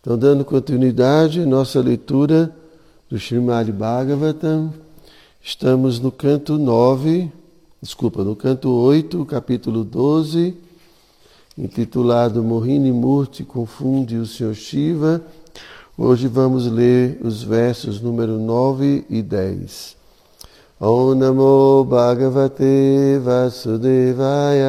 Então, dando continuidade à nossa leitura do Srimad Bhagavatam, estamos no canto 9, desculpa, no canto 8, capítulo 12, intitulado Mohini Murti confunde o Senhor Shiva. Hoje vamos ler os versos número 9 e 10. Om Namo Bhagavate Vasudevaya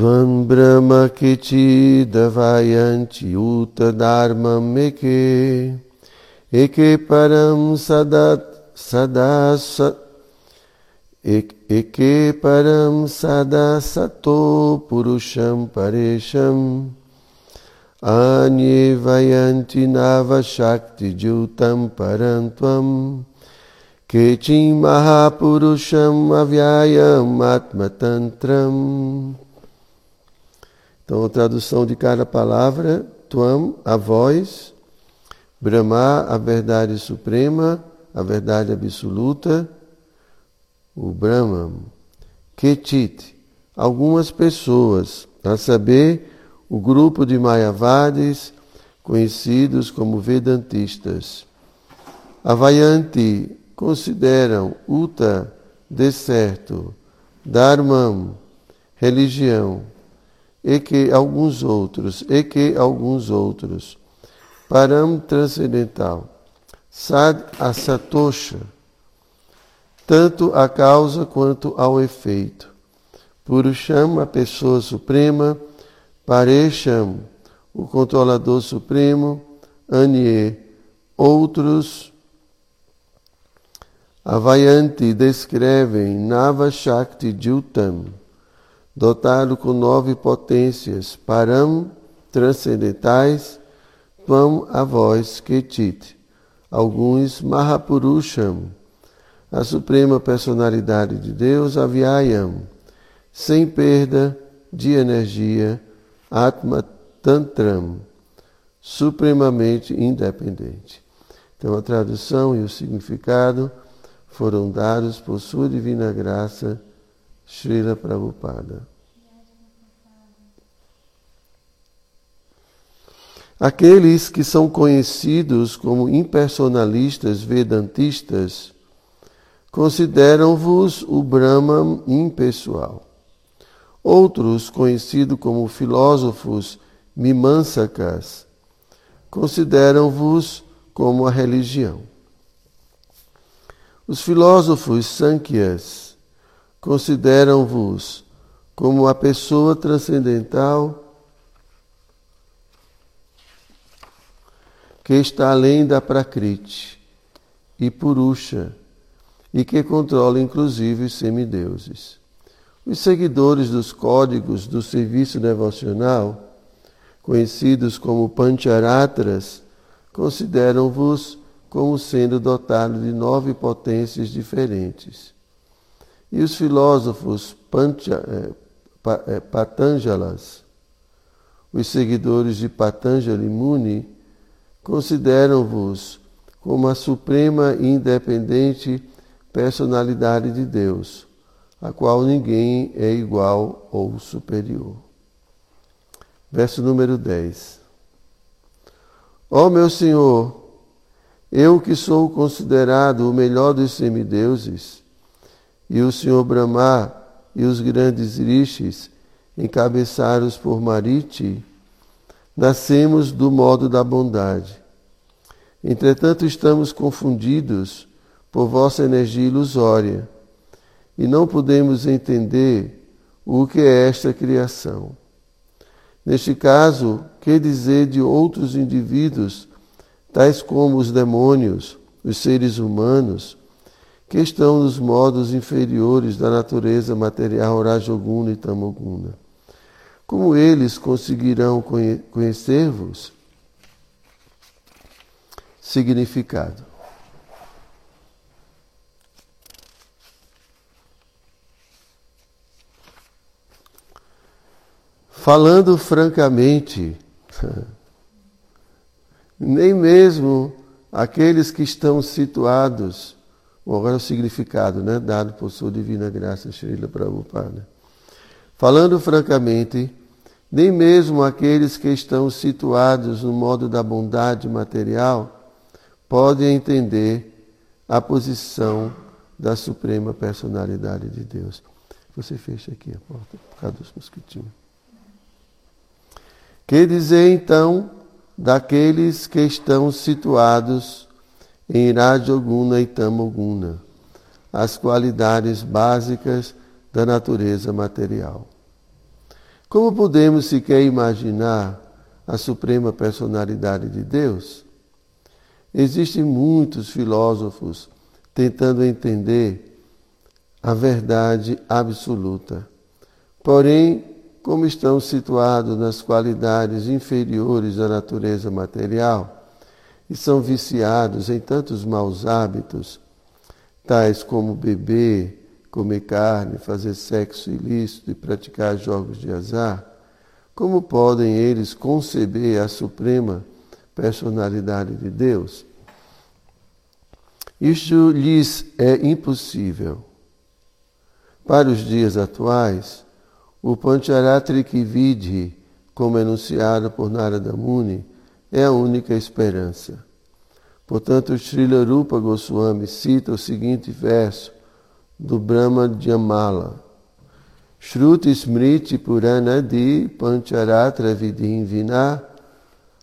Tvam Brahma Kichi Davayanti Uta Dharma Meke. Eke Param Sadat Sadasa Eke Param Sadasato Purusham Paresham. Anye Vayanti Nava Shakti Jutam Parantvam Kechim Mahapurusham Avyayam Atmatantram então, a tradução de cada palavra, Tuam, a voz, Brahma, a verdade suprema, a verdade absoluta, o Brahman, Ketit, algumas pessoas, a saber, o grupo de Mayavadis, conhecidos como Vedantistas. Avayanti consideram Uta, deserto, Dharmam, religião, e que alguns outros, e que alguns outros. Param transcendental. Sad asatosha, tanto a causa quanto ao efeito. Purusham, a pessoa suprema. Paresham, o controlador supremo. Anye, outros. Avayanti descrevem Nava Shakti Jutam dotado com nove potências, param transcendentais, Tvam a voz Ketit, alguns Mahapurusham, a suprema personalidade de Deus, Avyayam, sem perda de energia, Atma Tantram, supremamente independente. Então a tradução e o significado foram dados por sua divina graça, Srila Prabhupada. Aqueles que são conhecidos como impersonalistas vedantistas consideram-vos o Brahman impessoal. Outros, conhecidos como filósofos mimansakas, consideram-vos como a religião. Os filósofos sankyas consideram-vos como a pessoa transcendental que está além da Prakriti e Purusha, e que controla inclusive os semideuses. Os seguidores dos códigos do serviço devocional, conhecidos como Pancharatras, consideram-vos como sendo dotados de nove potências diferentes. E os filósofos eh, eh Patanjalas, os seguidores de Patanjali Muni, consideram-vos como a suprema e independente personalidade de Deus, a qual ninguém é igual ou superior. Verso número 10. Ó oh, meu Senhor, eu que sou considerado o melhor dos semideuses, e o Senhor Brahma e os grandes rishis, encabeçados por Mariti, nascemos do modo da bondade. Entretanto, estamos confundidos por vossa energia ilusória e não podemos entender o que é esta criação. Neste caso, que dizer de outros indivíduos, tais como os demônios, os seres humanos, que estão nos modos inferiores da natureza material Rajoguna e Tamoguna? Como eles conseguirão conhecer-vos? significado. Falando francamente, nem mesmo aqueles que estão situados, ou agora o significado, né, dado por sua divina graça, Srila Prabhupada. Falando francamente, nem mesmo aqueles que estão situados no modo da bondade material podem entender a posição da Suprema Personalidade de Deus. Você fecha aqui a porta por causa dos mosquitinhos. Que dizer então daqueles que estão situados em Rajoguna e Tamoguna, as qualidades básicas da natureza material? Como podemos sequer imaginar a suprema personalidade de Deus? Existem muitos filósofos tentando entender a verdade absoluta. Porém, como estão situados nas qualidades inferiores da natureza material e são viciados em tantos maus hábitos, tais como beber, comer carne, fazer sexo ilícito e praticar jogos de azar, como podem eles conceber a suprema personalidade de Deus? Isto lhes é impossível. Para os dias atuais, o Pancharatrik Vidhi, como enunciado por Narada Muni, é a única esperança. Portanto, Srila Rupa Goswami cita o seguinte verso do Brahma Jamala. Shruti Smriti Purana di Pancharatra Vidhin Vina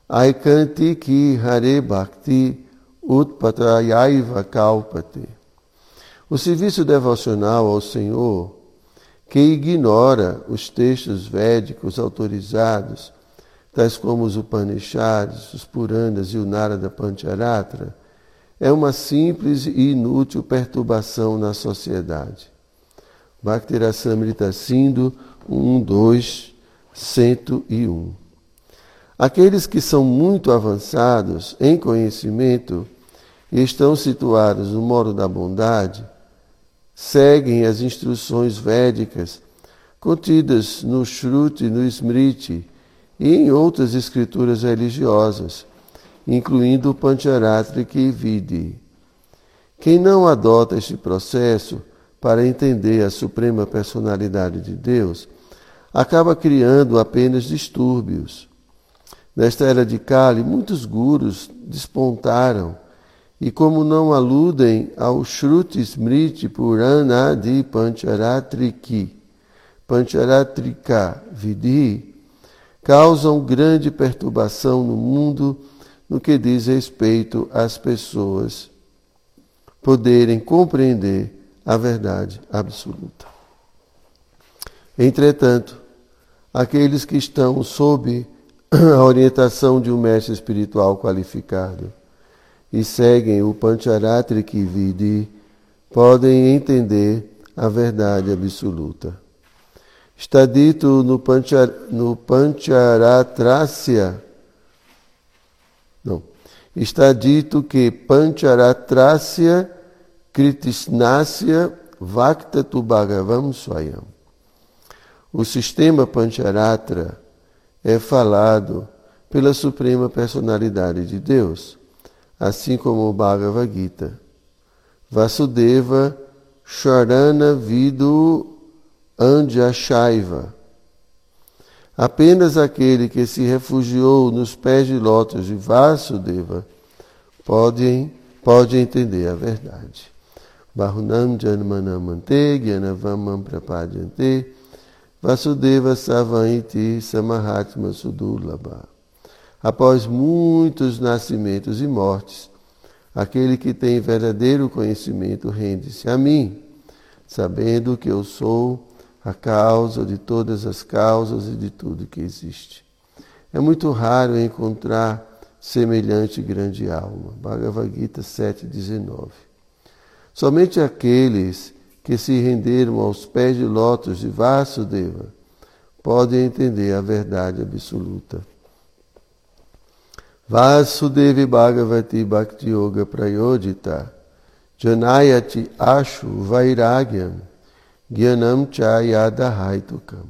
Aikanti Ki Hare Bhakti Utpatayaiva Kalpate. O serviço devocional ao Senhor que ignora os textos védicos autorizados, tais como os Upanishads, os Puranas e o Narada Pancharatra, é uma simples e inútil perturbação na sociedade. Bhaktirasamrita Sindhu 1, 2, 101. Aqueles que são muito avançados em conhecimento e estão situados no modo da bondade, seguem as instruções védicas contidas no Shruti, no Smriti e em outras escrituras religiosas, incluindo o Pancharatrika e Vidi. Quem não adota este processo para entender a suprema personalidade de Deus, acaba criando apenas distúrbios. Nesta era de Kali, muitos gurus despontaram e como não aludem ao Shruti Smriti Purana de Pancharatriki, Pancharatrika Vidhi, causam grande perturbação no mundo no que diz respeito às pessoas poderem compreender a verdade absoluta. Entretanto, aqueles que estão sob a orientação de um mestre espiritual qualificado, e seguem o Pancharatriki Vidi podem entender a verdade absoluta. Está dito no, Panchar, no Pancharatrasya, não, está dito que Pancharatrasya Kritisnasya Vaktatu Bhagavam Swayam. O sistema Pancharatra é falado pela Suprema Personalidade de Deus assim como o Bhagavad Gita. Vasudeva Charana Vidu Andjashaiva. Apenas aquele que se refugiou nos pés de lótus de Vasudeva pode, pode entender a verdade. Bahunam Janmanamante Gyanavamam Prapadyante Vasudeva Savaiti Samahatma Sudulabha após muitos nascimentos e mortes, aquele que tem verdadeiro conhecimento rende-se a mim, sabendo que eu sou a causa de todas as causas e de tudo que existe. É muito raro encontrar semelhante grande alma. Bhagavad Gita 7,19. Somente aqueles que se renderam aos pés de lótus de Vasudeva podem entender a verdade absoluta. Vasudevi Bhagavati Bhakti Yoga Prayodita Janayati Ashu Vairagyam Gyanam Chayadahaitukam.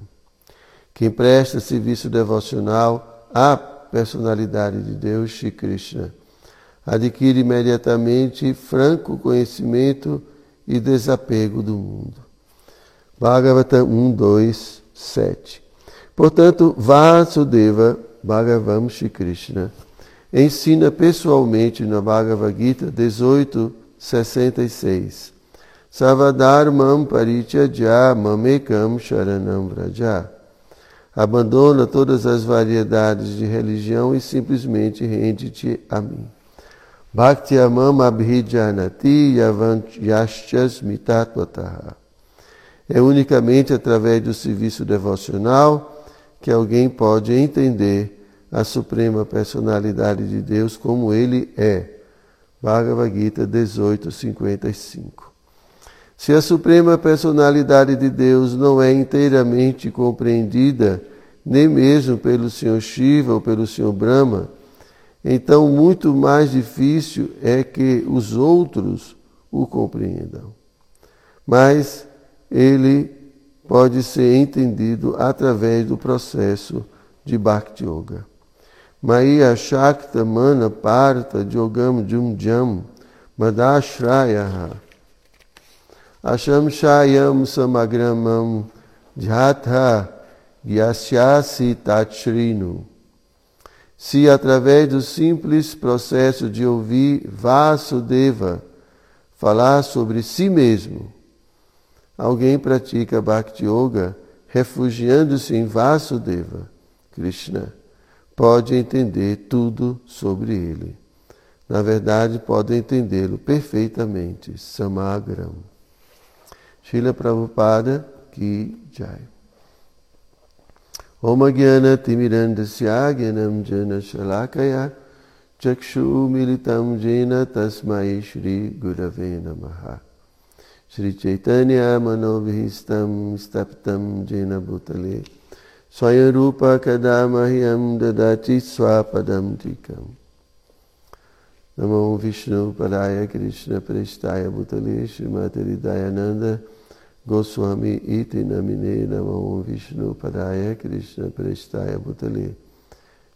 Quem presta serviço devocional à personalidade de Deus, Shri Krishna, adquire imediatamente franco conhecimento e desapego do mundo. Bhagavatam 1, 2, 7. Portanto, Vasudeva Bhagavam Shri Krishna ensina pessoalmente na Bhagavad Gita 18, 66. Savadharmam parityajya mamekam sharanam vraja. Abandona todas as variedades de religião e simplesmente rende-te a mim. Bhakti amam abhijanati yavantyashchasmitatvataha. É unicamente através do serviço devocional que alguém pode entender a suprema personalidade de Deus como ele é. Bhagavad Gita 18:55. Se a suprema personalidade de Deus não é inteiramente compreendida, nem mesmo pelo Senhor Shiva ou pelo Senhor Brahma, então muito mais difícil é que os outros o compreendam. Mas ele pode ser entendido através do processo de Bhakti Yoga. Maya Shakta Mana Parta Jogam Jumjam Madashraya Asham Shayam Samagramam Jhatha Gyasyasi Tatshrinu Se através do simples processo de ouvir Vasudeva falar sobre si mesmo, alguém pratica Bhakti Yoga refugiando-se em Vasudeva, Krishna pode entender tudo sobre ele. Na verdade, pode entendê-lo perfeitamente. Samagram. शिल प्रभुपाद की जय ओम ज्ञान तिमिरंध्याज्ञानम जन शलाकया चक्षु मिलितम जैन तस्मय श्री गुरव नम श्री चैतन्य श्रीचैतन्यामनोभीष्टं स्तप्तं जैन भूतले स्वयं रूप कदा मह्यम ददाचि स्वापदम टीकम् नमो विष्णु पराय कृष्ण कृष्णप्रेष्ठाय भूतले श्रीमती श्रीमातरिदायानन्द Goswami Iti Namine Namo Vishnu Padaya Krishna Prestaya Bhutale.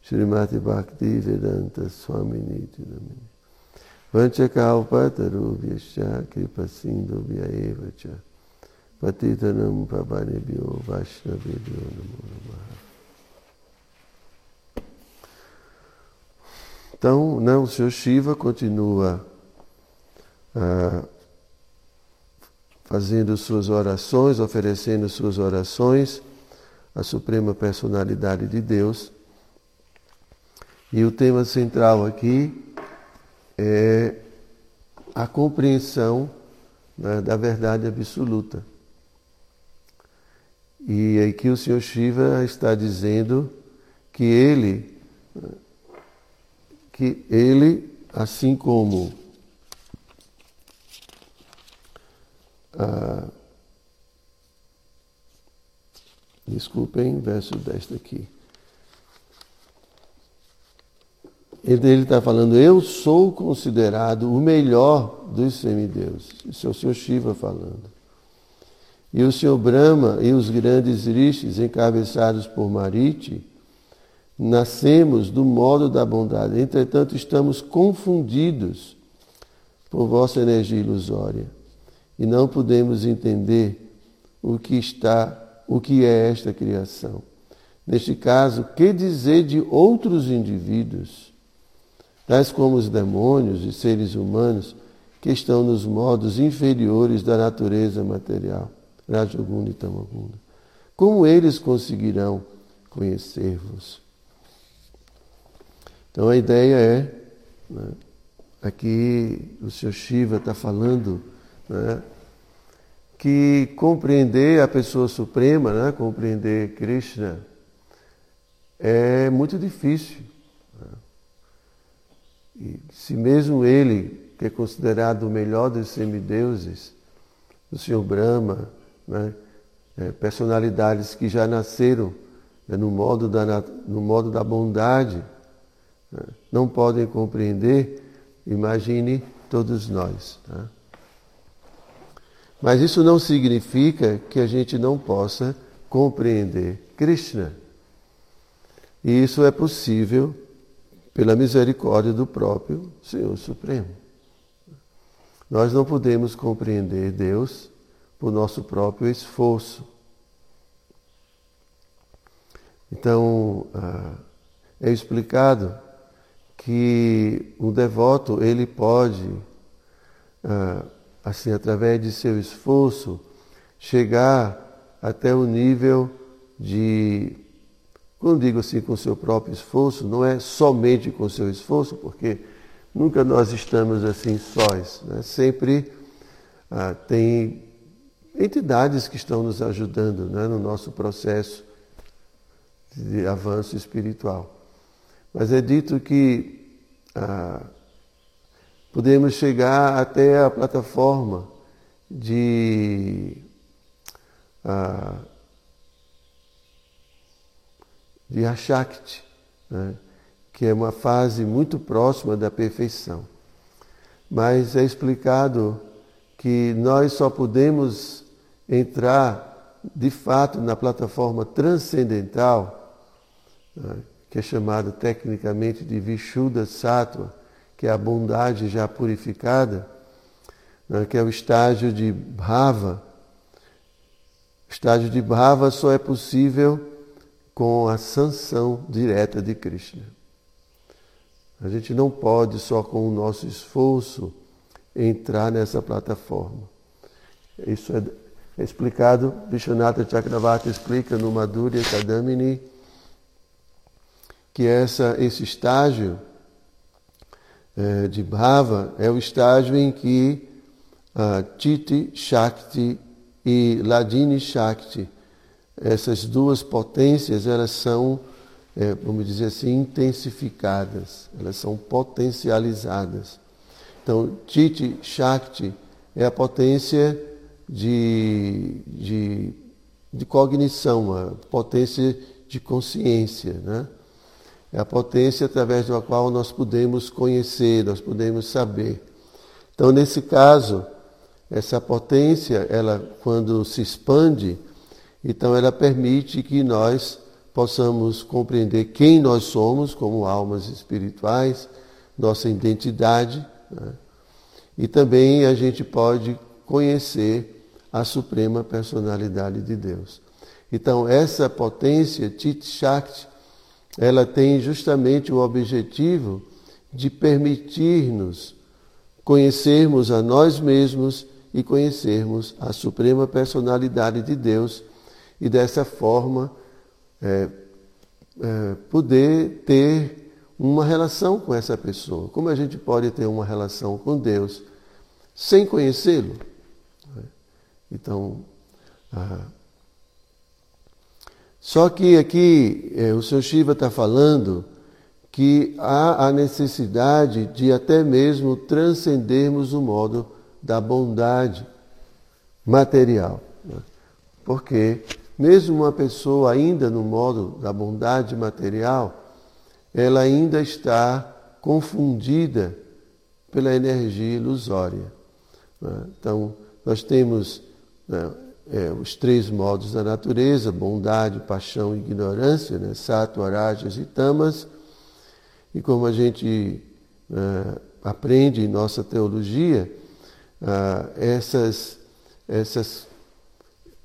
Srimati Bhakti Vedanta Swami Niti Namine. Vanchakalpatarubhyascha Kripa Sindhu Vyaeva Cha Patitanam Pavanebhyo Vaishnavebhyo Namo Namaha. Então, né, o Senhor Shiva continua ah, fazendo suas orações, oferecendo suas orações à Suprema Personalidade de Deus. E o tema central aqui é a compreensão né, da verdade absoluta. E aqui o Senhor Shiva está dizendo que ele, que ele, assim como ah, desculpem, verso 10 daqui. Ele está falando, eu sou considerado o melhor dos semideuses. Isso é o Senhor Shiva falando. E o Senhor Brahma e os grandes rishis encabeçados por Mariti, nascemos do modo da bondade. Entretanto, estamos confundidos por vossa energia ilusória e não podemos entender o que está, o que é esta criação. Neste caso, que dizer de outros indivíduos, tais como os demônios e seres humanos que estão nos modos inferiores da natureza material? Rajogunda e Tamagunda. Como eles conseguirão conhecer-vos? Então a ideia é, né, aqui o Sr. Shiva está falando né, que compreender a pessoa suprema, né, compreender Krishna, é muito difícil. Né? E se mesmo ele, que é considerado o melhor dos semideuses, o Senhor Brahma, né? é, personalidades que já nasceram né, no, modo da, no modo da bondade, né? não podem compreender, imagine todos nós. Tá? Mas isso não significa que a gente não possa compreender Krishna. E isso é possível pela misericórdia do próprio Senhor Supremo. Nós não podemos compreender Deus por nosso próprio esforço. Então, ah, é explicado que o devoto ele pode, ah, assim, através de seu esforço, chegar até o nível de, quando digo assim, com seu próprio esforço, não é somente com seu esforço, porque nunca nós estamos assim sós, né? sempre ah, tem entidades que estão nos ajudando né, no nosso processo de avanço espiritual. Mas é dito que ah, podemos chegar até a plataforma de, ah, de Ashakti, né, que é uma fase muito próxima da perfeição. Mas é explicado que nós só podemos entrar de fato na plataforma transcendental, né, que é chamada tecnicamente de Vishuddha Sattva, que é a bondade já purificada, né, que é o estágio de Bhava. O estágio de Bhava só é possível com a sanção direta de Krishna. A gente não pode só com o nosso esforço entrar nessa plataforma. Isso é, explicado, Vishwanatha Chakravarti explica no Madhurya Kadamini, que essa, esse estágio de Bhava é o estágio em que uh, Titi Shakti e Ladini Shakti, essas duas potências, elas são, é, vamos dizer assim, intensificadas, elas são potencializadas. Então, Titi Shakti é a potência de, de, de cognição, a potência de consciência. Né? É a potência através da qual nós podemos conhecer, nós podemos saber. Então, nesse caso, essa potência, ela quando se expande, então ela permite que nós possamos compreender quem nós somos como almas espirituais, nossa identidade, né? E também a gente pode conhecer a suprema personalidade de Deus. Então, essa potência, Tit Shakti, ela tem justamente o objetivo de permitir-nos conhecermos a nós mesmos e conhecermos a suprema personalidade de Deus e dessa forma é, é, poder ter uma relação com essa pessoa. Como a gente pode ter uma relação com Deus sem conhecê-lo? Então, ah, só que aqui é, o Sr. Shiva está falando que há a necessidade de até mesmo transcendermos o modo da bondade material. Né? Porque mesmo uma pessoa ainda no modo da bondade material, ela ainda está confundida pela energia ilusória. Né? Então, nós temos né, é, os três modos da natureza, bondade, paixão e ignorância, né? sattva, rajas e tamas, e como a gente é, aprende em nossa teologia, é, essas, essas,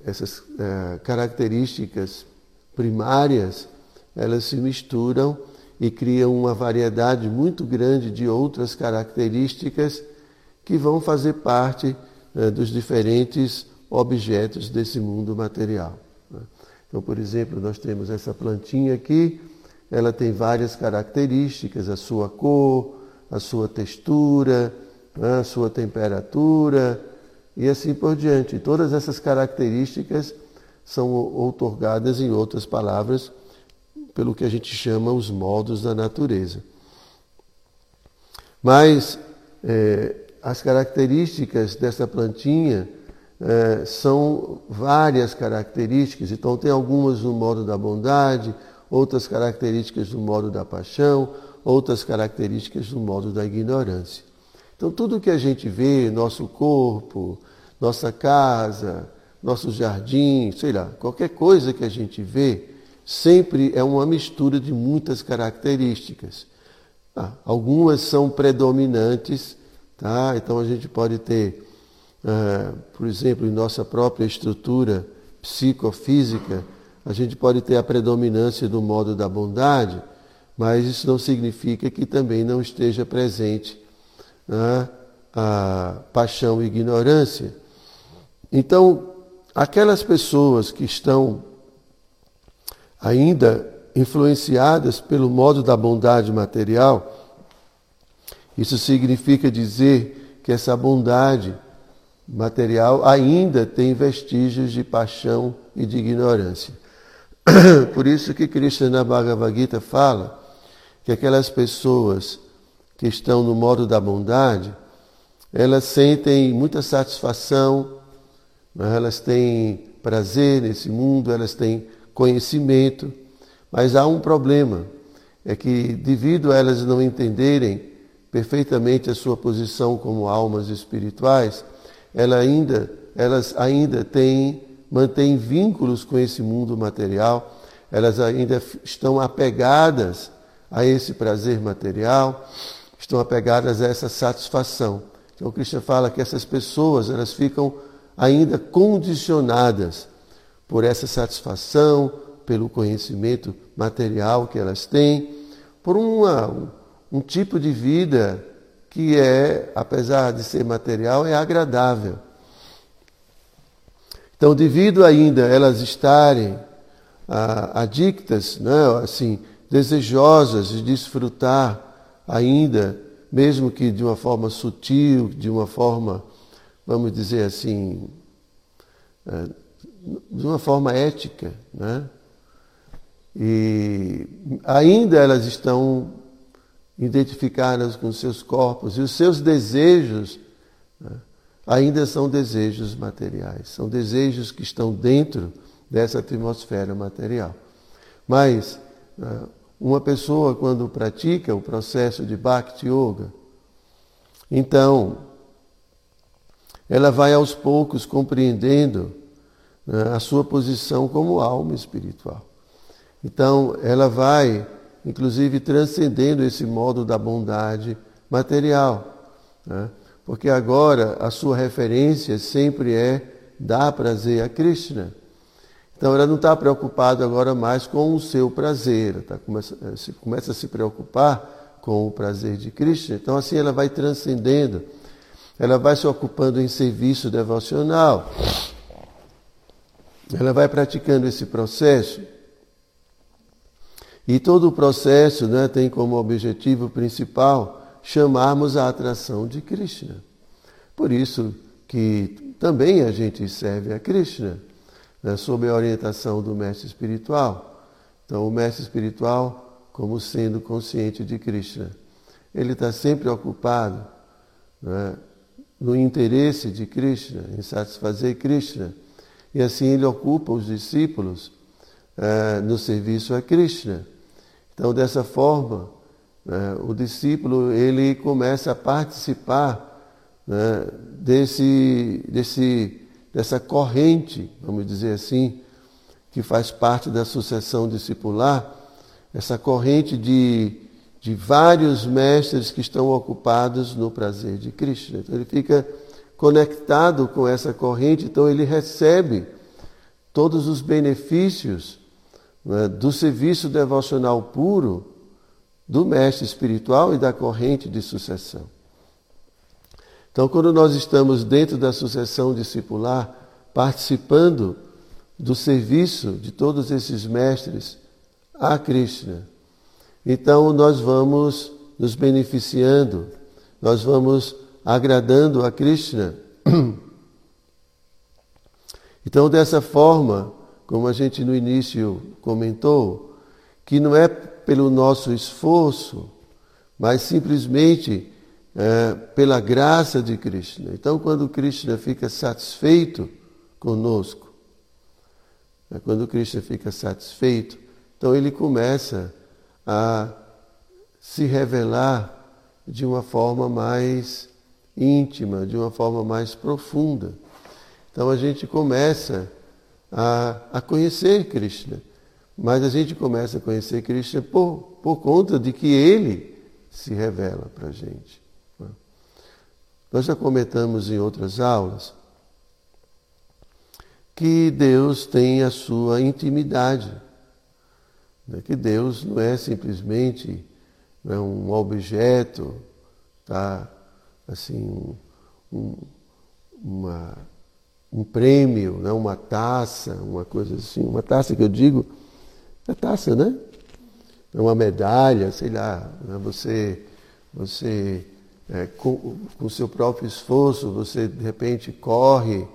essas é, características primárias, elas se misturam e criam uma variedade muito grande de outras características que vão fazer parte né, dos diferentes objetos desse mundo material. Né. Então, por exemplo, nós temos essa plantinha aqui, ela tem várias características, a sua cor, a sua textura, né, a sua temperatura e assim por diante. Todas essas características são outorgadas, em outras palavras, pelo que a gente chama os modos da natureza. Mas é, as características dessa plantinha é, são várias características, então tem algumas no modo da bondade, outras características no modo da paixão, outras características do modo da ignorância. Então, tudo que a gente vê, nosso corpo, nossa casa, nosso jardim, sei lá, qualquer coisa que a gente vê, sempre é uma mistura de muitas características. Ah, algumas são predominantes, tá? então a gente pode ter, ah, por exemplo, em nossa própria estrutura psicofísica, a gente pode ter a predominância do modo da bondade, mas isso não significa que também não esteja presente né, a paixão e ignorância. Então, aquelas pessoas que estão ainda influenciadas pelo modo da bondade material, isso significa dizer que essa bondade material ainda tem vestígios de paixão e de ignorância. Por isso que Krishna Bhagavad Gita fala que aquelas pessoas que estão no modo da bondade, elas sentem muita satisfação, né? elas têm prazer nesse mundo, elas têm conhecimento, mas há um problema, é que devido a elas não entenderem perfeitamente a sua posição como almas espirituais, ela ainda, elas ainda têm, mantêm vínculos com esse mundo material, elas ainda estão apegadas a esse prazer material, estão apegadas a essa satisfação. Então, Cristo fala que essas pessoas elas ficam ainda condicionadas por essa satisfação, pelo conhecimento material que elas têm, por uma, um, um tipo de vida que é, apesar de ser material, é agradável. Então, devido ainda elas estarem ah, adictas, né, assim, desejosas de desfrutar ainda, mesmo que de uma forma sutil, de uma forma, vamos dizer assim, é, de uma forma ética, né? E ainda elas estão identificadas com seus corpos e os seus desejos né, ainda são desejos materiais, são desejos que estão dentro dessa atmosfera material. Mas né, uma pessoa, quando pratica o processo de Bhakti Yoga, então ela vai aos poucos compreendendo né, a sua posição como alma espiritual. Então ela vai, inclusive, transcendendo esse modo da bondade material. Né? Porque agora a sua referência sempre é dar prazer a Krishna. Então ela não está preocupada agora mais com o seu prazer, tá, começa, eh, começa a se preocupar com o prazer de Krishna. Então assim ela vai transcendendo, ela vai se ocupando em serviço devocional, ela vai praticando esse processo. E todo o processo né, tem como objetivo principal chamarmos a atração de Krishna. Por isso que também a gente serve a Krishna né, sob a orientação do mestre espiritual. Então, o mestre espiritual, como sendo consciente de Krishna, ele está sempre ocupado né, no interesse de Krishna, em satisfazer Krishna. E assim ele ocupa os discípulos é, no serviço a Krishna. Então, dessa forma, né, o discípulo ele começa a participar né, desse, desse dessa corrente, vamos dizer assim, que faz parte da sucessão discipular, essa corrente de, de vários mestres que estão ocupados no prazer de Krishna. Então ele fica conectado com essa corrente, então ele recebe todos os benefícios né, do serviço devocional puro do mestre espiritual e da corrente de sucessão. Então, quando nós estamos dentro da sucessão discipular, participando do serviço de todos esses mestres a Krishna, então nós vamos nos beneficiando, nós vamos agradando a Krishna. Então, dessa forma, como a gente no início comentou, que não é pelo nosso esforço, mas simplesmente é, pela graça de Krishna. Então, quando Krishna fica satisfeito conosco, é, quando Krishna fica satisfeito, então ele começa a se revelar de uma forma mais íntima, de uma forma mais profunda. Então a gente começa a, a conhecer Krishna, mas a gente começa a conhecer Krishna por, por conta de que ele se revela para a gente. Né? Nós já comentamos em outras aulas que Deus tem a sua intimidade, né? que Deus não é simplesmente né, um objeto, tá? assim, um, uma, um prêmio, né, uma taça, uma coisa assim, uma taça que eu digo, é taça, né? É uma medalha, sei lá, né? você, você é, com o seu próprio esforço, você de repente corre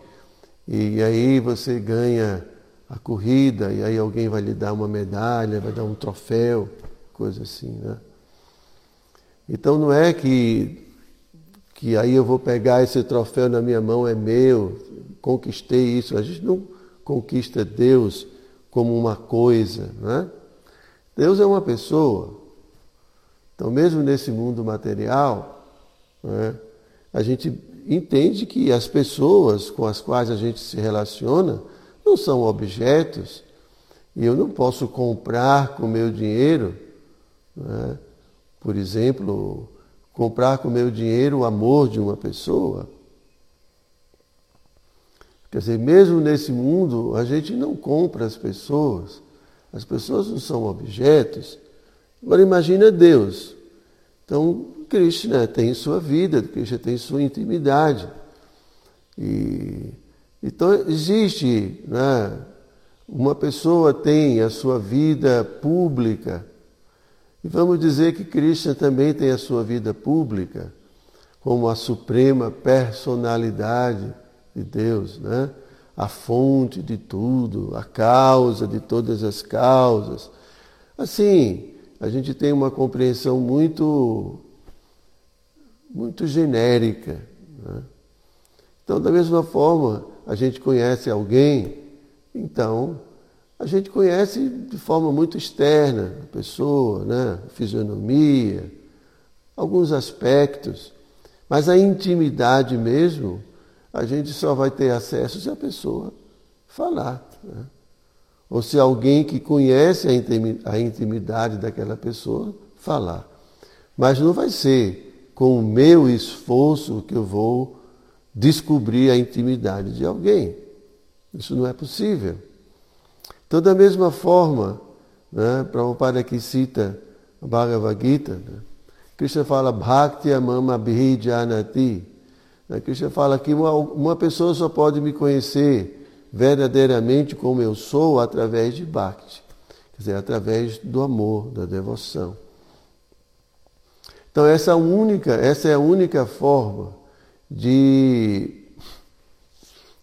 e aí você ganha a corrida e aí alguém vai lhe dar uma medalha, vai dar um troféu, coisa assim, né? Então não é que, que aí eu vou pegar esse troféu na minha mão, é meu, conquistei isso. A gente não conquista Deus como uma coisa, né? Deus é uma pessoa. Então, mesmo nesse mundo material, né, a gente entende que as pessoas com as quais a gente se relaciona não são objetos e eu não posso comprar com meu dinheiro né, por exemplo, comprar com meu dinheiro o amor de uma pessoa. Quer dizer, mesmo nesse mundo, a gente não compra as pessoas. As pessoas não são objetos. Agora imagina Deus. Então, Krishna tem sua vida, Krishna tem sua intimidade. E, então existe, né? uma pessoa tem a sua vida pública, e vamos dizer que Krishna também tem a sua vida pública como a suprema personalidade de Deus, né? a fonte de tudo, a causa de todas as causas. Assim, a gente tem uma compreensão muito, muito genérica. Né? Então, da mesma forma, a gente conhece alguém, então a gente conhece de forma muito externa a pessoa, né? a fisionomia, alguns aspectos, mas a intimidade mesmo, a gente só vai ter acesso se a pessoa falar. Né? Ou se alguém que conhece a intimidade daquela pessoa falar. Mas não vai ser com o meu esforço que eu vou descobrir a intimidade de alguém. Isso não é possível. Então, da mesma forma, né, Prabhupada aqui cita Bhagavad Gita, né, Krishna fala Bhakti Amama Bhijanati. Né, Krishna fala que uma, uma pessoa só pode me conhecer verdadeiramente como eu sou através de Bhakti, quer dizer, através do amor, da devoção. Então essa, única, essa é a única forma de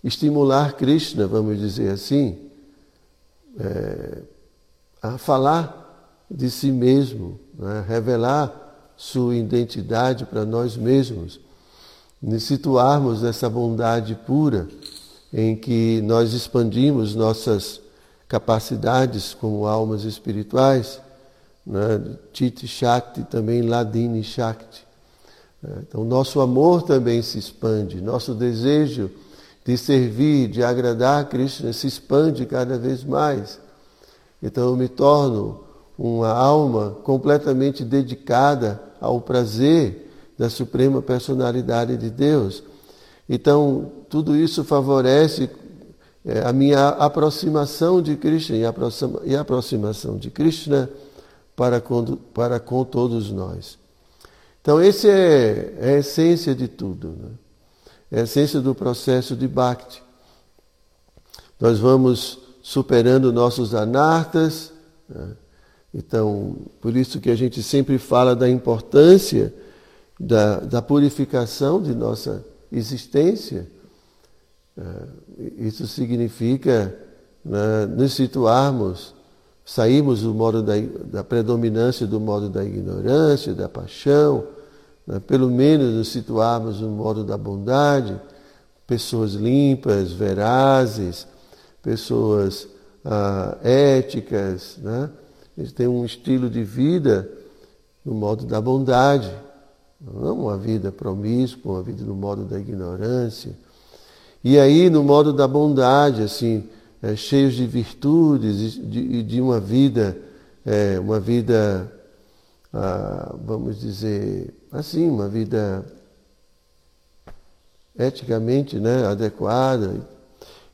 estimular Krishna, vamos dizer assim, é, a falar de si mesmo, né? revelar sua identidade para nós mesmos, nos situarmos nessa bondade pura em que nós expandimos nossas capacidades como almas espirituais, né? Shakti, também Ladini Shakti. Né? Então, nosso amor também se expande, nosso desejo de servir, de agradar a Krishna se expande cada vez mais. Então eu me torno uma alma completamente dedicada ao prazer da suprema personalidade de Deus. Então tudo isso favorece é, a minha aproximação de Krishna e a aproximação de Krishna para com, para com todos nós. Então, essa é, é a essência de tudo. Né? é a essência do processo de Bhakti. Nós vamos superando nossos anartas, né? então, por isso que a gente sempre fala da importância da, da purificação de nossa existência. É, isso significa né, nos situarmos, sairmos do modo da, da predominância do modo da ignorância, da paixão, né? pelo menos nos situarmos no modo da bondade, pessoas limpas, verazes, pessoas ah, éticas, né? eles têm um estilo de vida no modo da bondade, não uma vida promíscua, uma vida no modo da ignorância. E aí, no modo da bondade, assim, é, cheios de virtudes e de, de, uma vida, é, uma vida, ah, vamos dizer assim, uma vida eticamente né, adequada.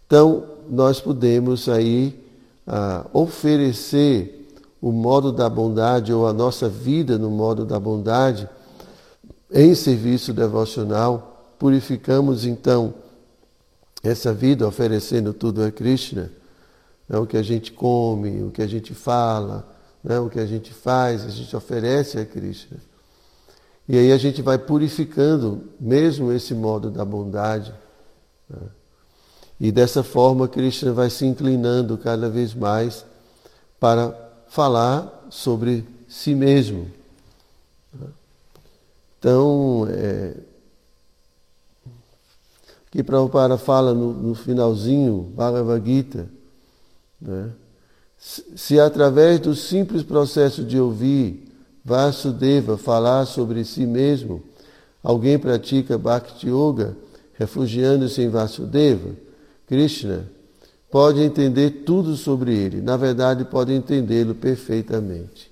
Então, nós podemos aí ah, oferecer o modo da bondade ou a nossa vida no modo da bondade em serviço devocional, purificamos então essa vida oferecendo tudo a Krishna, né? o que a gente come, o que a gente fala, né? o que a gente faz, a gente oferece a Krishna. E aí a gente vai purificando mesmo esse modo da bondade. Né? E dessa forma Krishna vai se inclinando cada vez mais para falar sobre si mesmo. Então, é, que Prabhupada fala no, no finalzinho, Bhagavad Gita, né? se, se através do simples processo de ouvir Vasudeva falar sobre si mesmo, alguém pratica Bhakti Yoga, refugiando-se em Vasudeva, Krishna, pode entender tudo sobre ele. Na verdade, pode entendê-lo perfeitamente.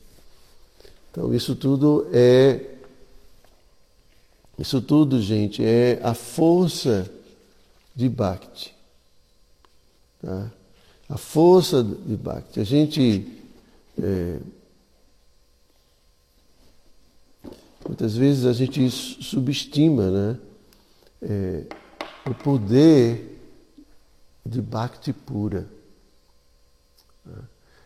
Então, isso tudo é. Isso tudo, gente, é a força de Bhakti. Tá? A força de Bhakti. A gente. É, Muitas vezes a gente subestima né, é, o poder de Bhakti pura.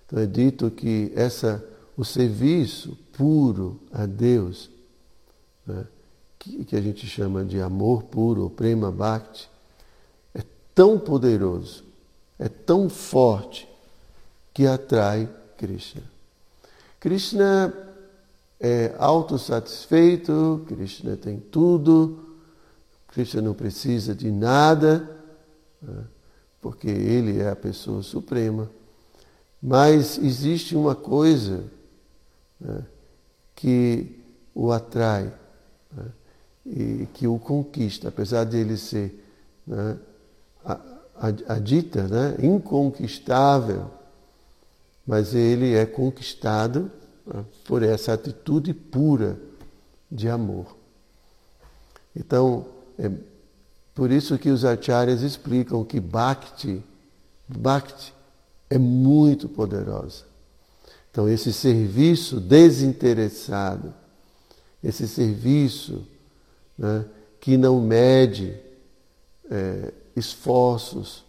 Então é dito que essa, o serviço puro a Deus, né, que, que, a gente chama de amor puro, Prema Bhakti, é tão poderoso, é tão forte, que atrai Krishna. Krishna é autossatisfeito, Krishna tem tudo, Krishna não precisa de nada, né, porque ele é a pessoa suprema. Mas existe uma coisa né, que o atrai né, e que o conquista, apesar de ele ser né, dita, né, inconquistável, mas ele é conquistado por essa atitude pura de amor. Então, é por isso que os acharyas explicam que Bhakti, Bhakti é muito poderosa. Então, esse serviço desinteressado, esse serviço né, que não mede é, esforços,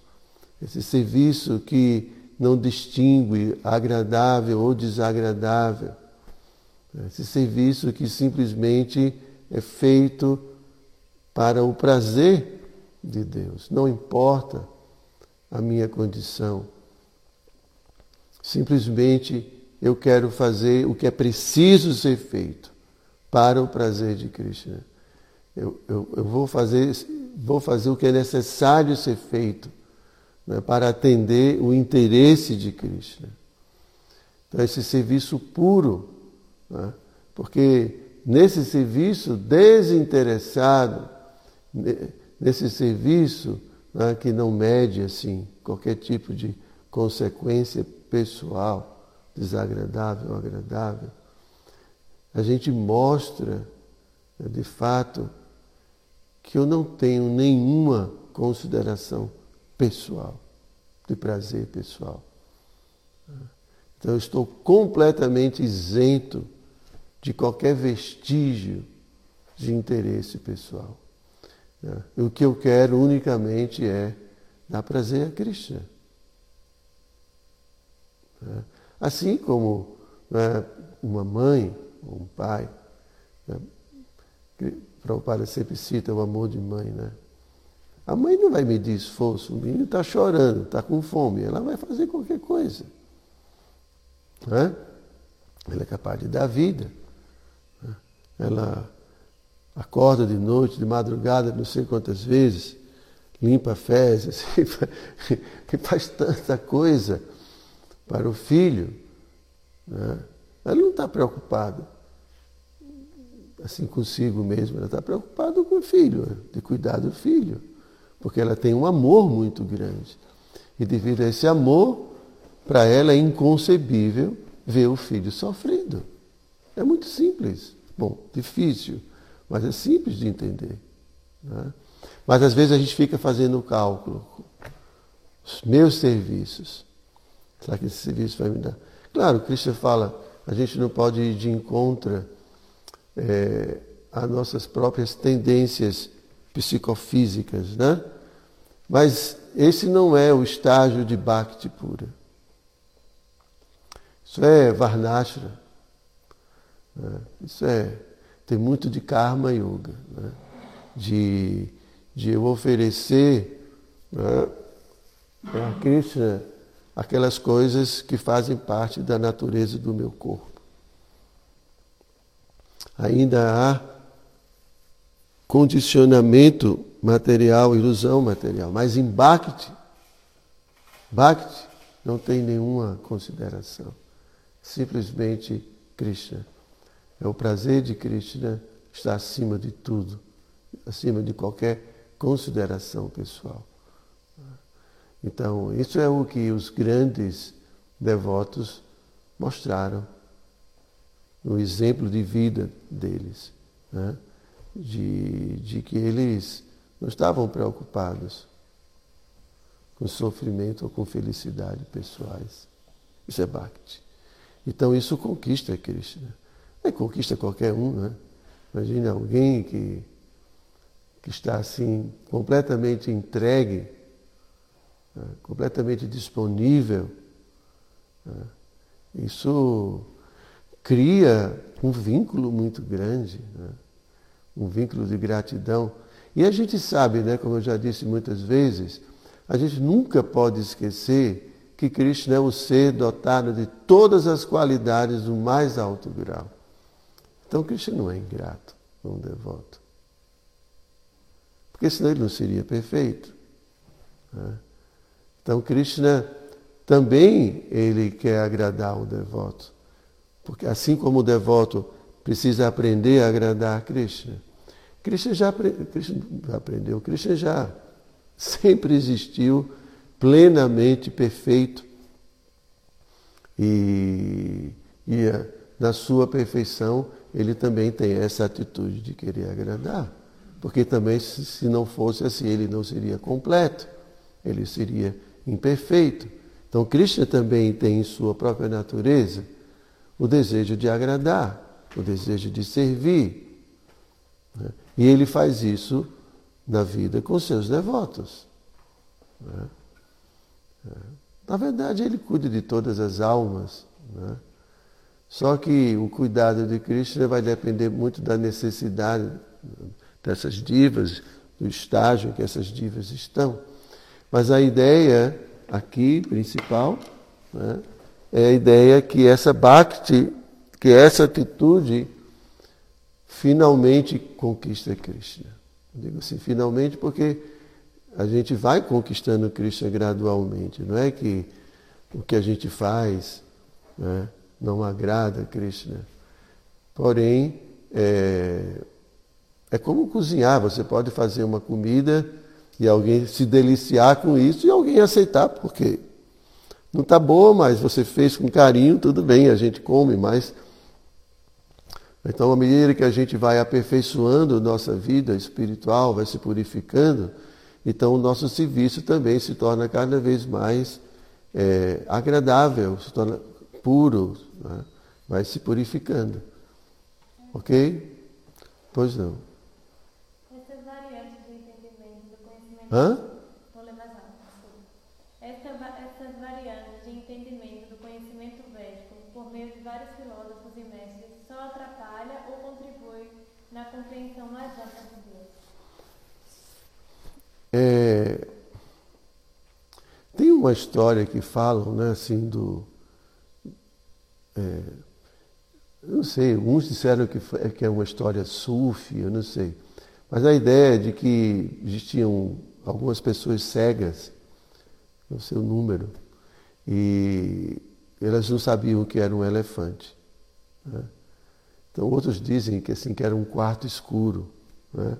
esse serviço que não distingue agradável ou desagradável. Esse serviço que simplesmente é feito para o prazer de Deus, não importa a minha condição. Simplesmente eu quero fazer o que é preciso ser feito para o prazer de Krishna. Eu, eu, eu vou, fazer, vou fazer o que é necessário ser feito né, para atender o interesse de Krishna. Então, esse serviço puro, né, porque nesse serviço desinteressado, nesse serviço né, que não mede assim qualquer tipo de consequência pessoal, desagradável ou agradável, a gente mostra, né, de fato, que eu não tenho nenhuma consideração pessoal, de prazer pessoal. Então eu estou completamente isento de qualquer vestígio de interesse pessoal. E o que eu quero unicamente é dar prazer a Krishna. Assim como né, uma mãe ou um pai, né, Prabhupada sempre cita o amor de mãe, né? A mãe não vai medir esforço, o menino está chorando, está com fome, ela vai fazer qualquer coisa. Né? Ela é capaz de dar vida. Né? Ela acorda de noite, de madrugada, não sei quantas vezes, limpa fezes, e faz tanta coisa para o filho. Né? Ela não está preocupada assim consigo mesmo, ela está preocupada com o filho, de cuidar do filho, porque ela tem um amor muito grande. E devido a esse amor, para ela é inconcebível ver o filho sofrendo. É muito simples. Bom, difícil, mas é simples de entender. Né? Mas às vezes a gente fica fazendo o cálculo. Os meus serviços. Será que esse serviço vai me dar? Claro, Cristo fala, a gente não pode ir de encontro é, nossas próprias tendências psicofísicas, né? Mas esse não é o estágio de Bhakti pura. Isso é Varnashra. Né? Isso é. Tem muito de Karma Yoga. Né? De, de eu oferecer né, a Krishna aquelas coisas que fazem parte da natureza do meu corpo. Ainda há condicionamento material, ilusão material, mas em Bhakti, Bhakti não tem nenhuma consideração. Simplesmente Krishna. É o prazer de Krishna está acima de tudo, acima de qualquer consideração pessoal. Então, isso é o que os grandes devotos mostraram no exemplo de vida deles, né? de, de que eles não estavam preocupados com sofrimento ou com felicidade pessoais. Isso é Bhakti. Então isso conquista Krishna. É conquista qualquer um, né? Imagina alguém que, que está assim completamente entregue né, completamente disponível, né, isso cria um vínculo muito grande, né, um vínculo de gratidão. E a gente sabe, né, como eu já disse muitas vezes, a gente nunca pode esquecer que Krishna é o ser dotado de todas as qualidades do mais alto grau. Então Krishna não é ingrato, não um devoto. Porque senão ele não seria perfeito. Né? Então Krishna também ele quer agradar o devoto. Porque assim como o devoto precisa aprender a agradar a Krishna, Krishna já, Krishna já aprendeu, Krishna já sempre existiu plenamente perfeito e, e na sua perfeição ele também tem essa atitude de querer agradar. Porque também se não fosse assim ele não seria completo, ele seria imperfeito. Então, Krishna também tem em sua própria natureza o desejo de agradar, o desejo de servir. Né? E ele faz isso na vida com seus devotos. Né? É. Na verdade, ele cuida de todas as almas. Né? Só que o cuidado de Krishna vai depender muito da necessidade dessas divas, do estágio em que essas divas estão. Mas a ideia aqui, principal, né, é a ideia que essa bhakti, que essa atitude, finalmente conquista Krishna. Eu digo assim, finalmente, porque a gente vai conquistando Krishna gradualmente. Não é que o que a gente faz né, não agrada Krishna. Porém, é, é como cozinhar. Você pode fazer uma comida e alguém se deliciar com isso e alguém aceitar, porque não está boa, mas você fez com carinho, tudo bem, a gente come, mas. Então, à medida que a gente vai aperfeiçoando nossa vida espiritual, vai se purificando, então o nosso serviço também se torna cada vez mais é, agradável, se torna puro, né? vai se purificando. Ok? Pois não. Hã? Vou ler mais alto, Essa, essas variantes de entendimento do conhecimento védico por meio de vários filósofos e mestres só atrapalha ou contribui na compreensão mais ampla de Deus? É, tem uma história que falam, né, assim, do. É, não sei, uns disseram que, que é uma história sufi, eu não sei. Mas a ideia de que existiam algumas pessoas cegas, no seu número, e elas não sabiam o que era um elefante. Né? Então outros dizem que assim que era um quarto escuro. Né?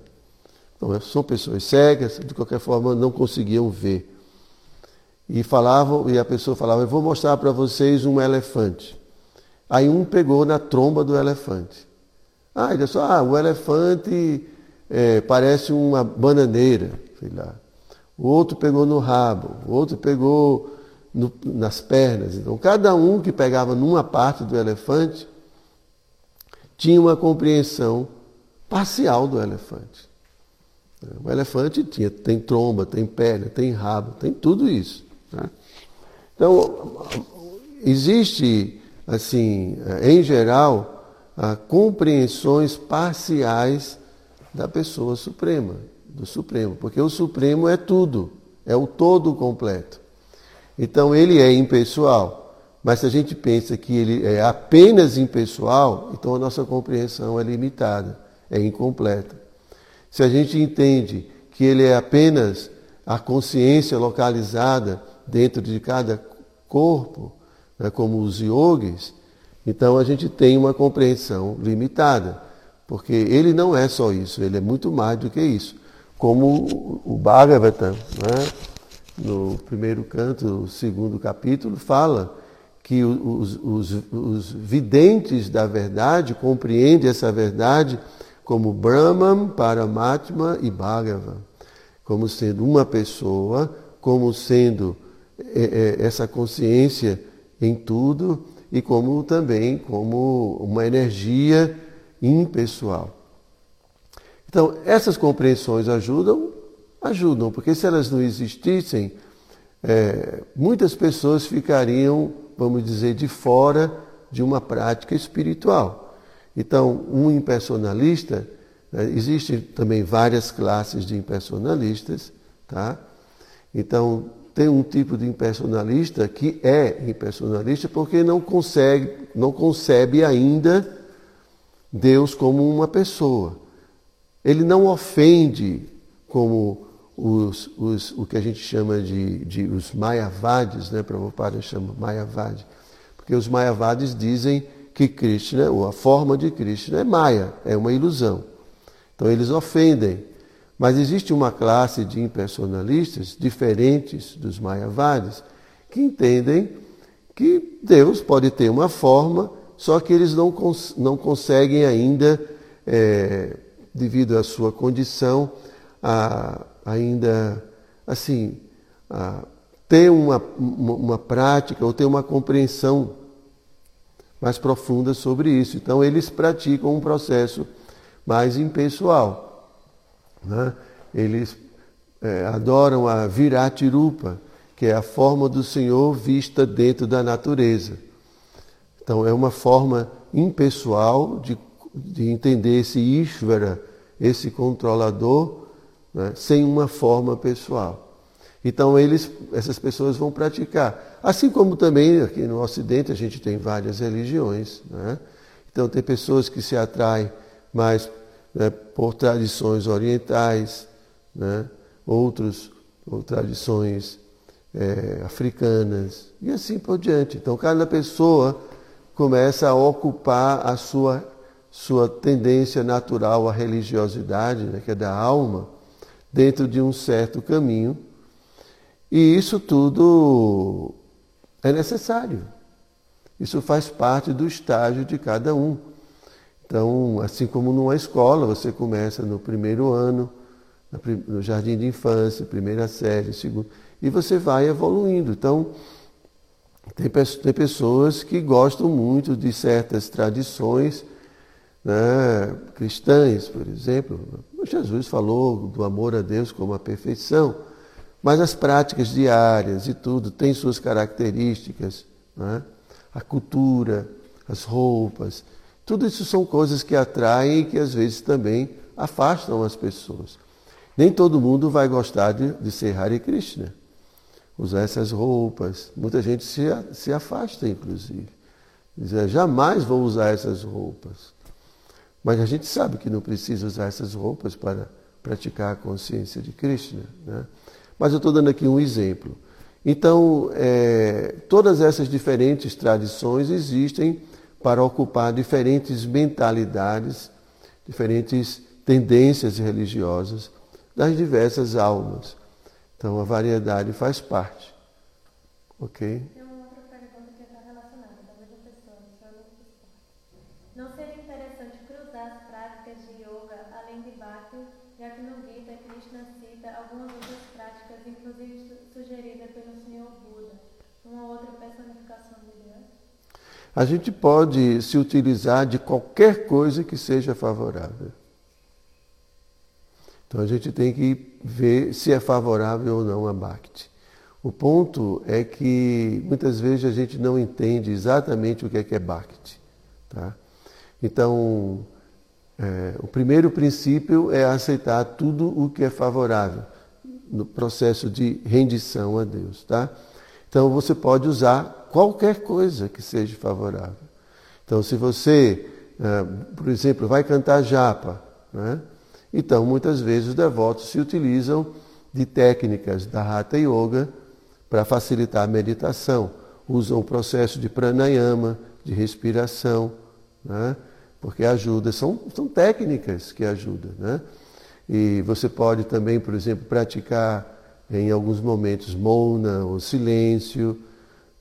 Então, são pessoas cegas, de qualquer forma não conseguiam ver. E falavam, e a pessoa falava, eu vou mostrar para vocês um elefante. Aí um pegou na tromba do elefante. Ah, ele disse, ah, o elefante é, parece uma bananeira, sei lá. O outro pegou no rabo, o outro pegou no, nas pernas. Então, cada um que pegava numa parte do elefante tinha uma compreensão parcial do elefante. O elefante tinha, tem tromba, tem perna, tem rabo, tem tudo isso. Né? Então, existe, assim, em geral, compreensões parciais da pessoa suprema, do Supremo, porque o Supremo é tudo, é o todo completo. Então ele é impessoal, mas se a gente pensa que ele é apenas impessoal, então a nossa compreensão é limitada, é incompleta. Se a gente entende que ele é apenas a consciência localizada dentro de cada corpo, né, como os yogis, então a gente tem uma compreensão limitada, porque ele não é só isso, ele é muito mais do que isso. Como o Bhagavatam, né, no primeiro canto, segundo capítulo, fala que os, os, os videntes da verdade compreendem essa verdade como Brahman, Paramatma e Bhagavan, como sendo uma pessoa, como sendo é, é, essa consciência em tudo e como também como uma energia impessoal. Então, essas compreensões ajudam? Ajudam, porque se elas não existissem, é, muitas pessoas ficariam, vamos dizer, de fora de uma prática espiritual. Então, um impersonalista, né, existem também várias classes de impersonalistas, tá? Então, tem um tipo de impersonalista que é impersonalista porque não consegue, não concebe ainda Deus como uma pessoa. Ele não ofende como os, os, o que a gente chama de, de os Mayavadis, né? Prabhupada chama Mayavadi. Porque os Mayavadis dizem que Krishna, ou a forma de Krishna, é Maya, é uma ilusão. Então eles ofendem. Mas existe uma classe de impersonalistas diferentes dos Mayavadis que entendem que Deus pode ter uma forma, só que eles não, cons não conseguem ainda, é, devido à sua condição, a, ainda assim, a, ter uma, uma, uma prática ou ter uma compreensão mais profunda sobre isso. Então, eles praticam um processo mais impessoal. Né? Eles é, adoram a Viratirupa, que é a forma do Senhor vista dentro da natureza. Então, é uma forma impessoal de, de entender esse Ishvara, esse controlador, né? sem uma forma pessoal. Então eles, essas pessoas vão praticar. Assim como também aqui no Ocidente a gente tem várias religiões. Né? Então tem pessoas que se atraem mais né, por tradições orientais, né? outros por tradições é, africanas e assim por diante. Então cada pessoa começa a ocupar a sua, sua tendência natural à religiosidade, né, que é da alma, dentro de um certo caminho e isso tudo é necessário. Isso faz parte do estágio de cada um. Então, assim como numa escola, você começa no primeiro ano, no jardim de infância, primeira série, segundo, e você vai evoluindo. Então, tem, tem pessoas que gostam muito de certas tradições né, cristãs, por exemplo. Jesus falou do amor a Deus como a perfeição. Mas as práticas diárias e tudo têm suas características, né? a cultura, as roupas, tudo isso são coisas que atraem e que às vezes também afastam as pessoas. Nem todo mundo vai gostar de, de ser Hare Krishna, usar essas roupas. Muita gente se, se afasta, inclusive. Diz, é, jamais vou usar essas roupas. Mas a gente sabe que não precisa usar essas roupas para praticar a consciência de Krishna. Né? Mas eu estou dando aqui um exemplo. Então, é, todas essas diferentes tradições existem para ocupar diferentes mentalidades, diferentes tendências religiosas das diversas almas. Então a variedade faz parte. Ok? Tem uma outra pergunta que está relacionada, da mesma pessoa, Não seria interessante cruzar as práticas de yoga além de Bhakti, já que no Gita Krishna cita algumas outras práticas, inclusive sugeridas pelo Senhor Buda, uma outra personificação de Deus? A gente pode se utilizar de qualquer coisa que seja favorável. Então a gente tem que ver se é favorável ou não a Bhakti. O ponto é que muitas vezes a gente não entende exatamente o que é que é Bhakti. Tá? Então, é, o primeiro princípio é aceitar tudo o que é favorável no processo de rendição a Deus. Tá? Então, você pode usar qualquer coisa que seja favorável. Então, se você, é, por exemplo, vai cantar japa, né? Então, muitas vezes os devotos se utilizam de técnicas da Hatha Yoga para facilitar a meditação. Usam o processo de pranayama, de respiração, né? porque ajuda. São, são técnicas que ajudam. Né? E você pode também, por exemplo, praticar em alguns momentos mona ou silêncio.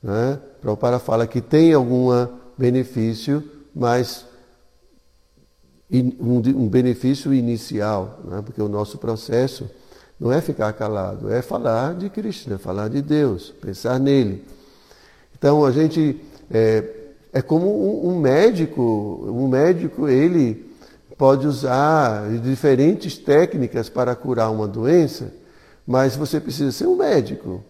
Né? Prabhupada fala que tem algum benefício, mas um, benefício inicial, né? porque o nosso processo não é ficar calado, é falar de Krishna, falar de Deus, pensar nele. Então a gente é, é como um, médico, um médico ele pode usar diferentes técnicas para curar uma doença, mas você precisa ser um médico.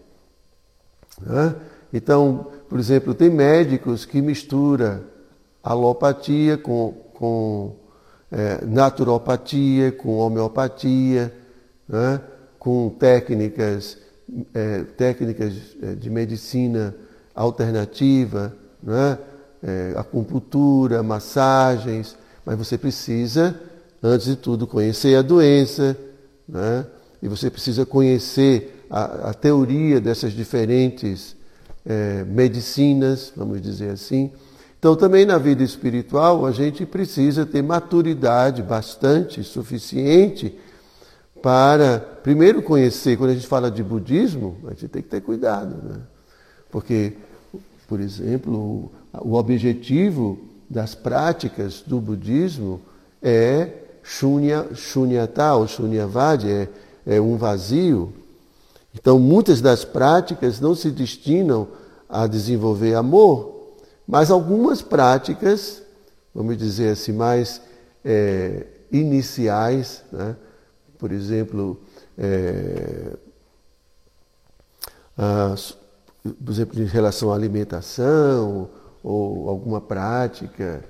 Né? Então, por exemplo, tem médicos que misturam alopatia com, com é, naturopatia, com homeopatia, né? com técnicas, é, técnicas é, de medicina alternativa, né? é, acupuntura, massagens, mas você precisa, antes de tudo, conhecer a doença, né? E você precisa conhecer a, a teoria dessas diferentes é, medicinas, vamos dizer assim, então, também na vida espiritual, a gente precisa ter maturidade bastante, suficiente, para, primeiro, conhecer. Quando a gente fala de budismo, a gente tem que ter cuidado, né? Porque, por exemplo, o objetivo das práticas do budismo é shunya, shunyata ou shunyavadi, é, é um vazio. Então, muitas das práticas não se destinam a desenvolver amor, mas algumas práticas, vamos dizer assim, mais é, iniciais, né? por exemplo, é, as, por exemplo, em relação à alimentação ou alguma prática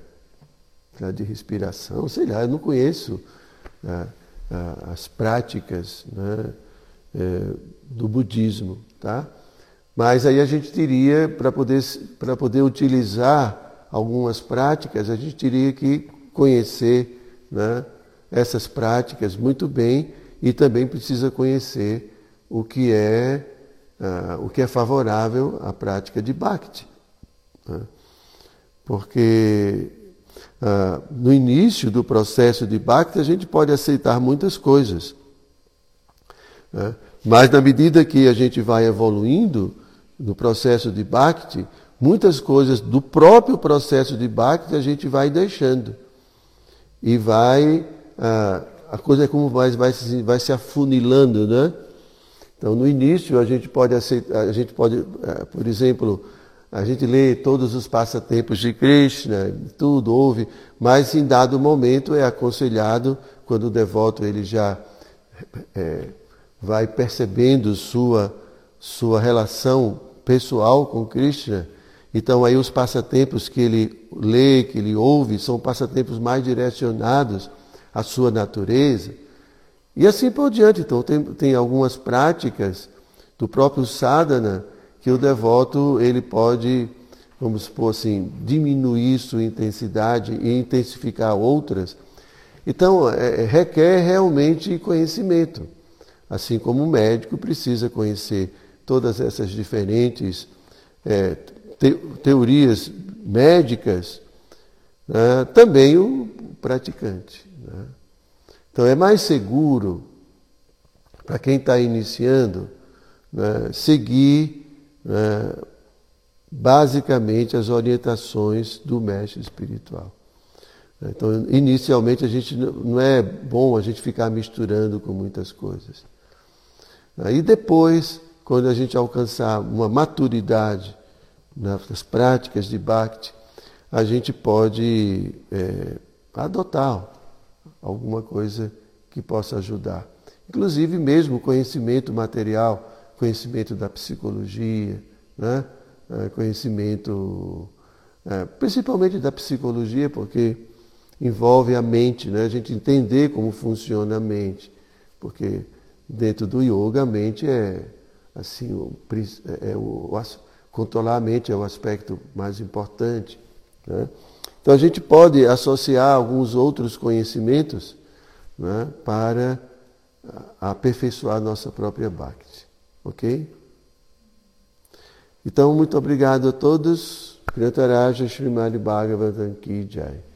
né, de respiração, sei lá, eu não conheço né, as práticas né, é, do budismo, tá? Mas aí a gente teria, para poder, para poder utilizar algumas práticas, a gente teria que conhecer né, essas práticas muito bem e também precisa conhecer o que é, uh, o que é favorável à prática de Bhakti. Né? Porque uh, no início do processo de Bhakti a gente pode aceitar muitas coisas. Né? Mas na medida que a gente vai evoluindo, no processo de Bhakti, muitas coisas do próprio processo de Bhakti a gente vai deixando. E vai. A, a coisa é como vai, vai, se, vai se afunilando, né? Então, no início, a gente pode aceitar, a gente pode, é, por exemplo, a gente lê todos os passatempos de Krishna, tudo, ouve, mas em dado momento é aconselhado, quando o devoto ele já é, vai percebendo sua, sua relação pessoal com Krishna. Então aí os passatempos que ele lê, que ele ouve, são passatempos mais direcionados à sua natureza. E assim por diante. Então tem, tem algumas práticas do próprio sadhana que o devoto ele pode, vamos supor assim, diminuir sua intensidade e intensificar outras. Então é, requer realmente conhecimento. Assim como o médico precisa conhecer todas essas diferentes é, te, teorias médicas né, também o praticante. Né? Então é mais seguro para quem está iniciando né, seguir né, basicamente as orientações do mestre espiritual. Então, inicialmente, a gente não é bom a gente ficar misturando com muitas coisas. Aí depois, quando a gente alcançar uma maturidade nas práticas de Bhakti, a gente pode é, adotar alguma coisa que possa ajudar. Inclusive mesmo conhecimento material, conhecimento da psicologia, né? É, conhecimento é, principalmente da psicologia, porque envolve a mente, né? a gente entender como funciona a mente. Porque dentro do yoga a mente é assim, o, é, é o, controlar a mente é o aspecto mais importante. Né? Então a gente pode associar alguns outros conhecimentos né, para aperfeiçoar a nossa própria Bhakti. Ok? Então, muito obrigado a todos. Priyataraja Srimad Bhagavatam Ki Jai.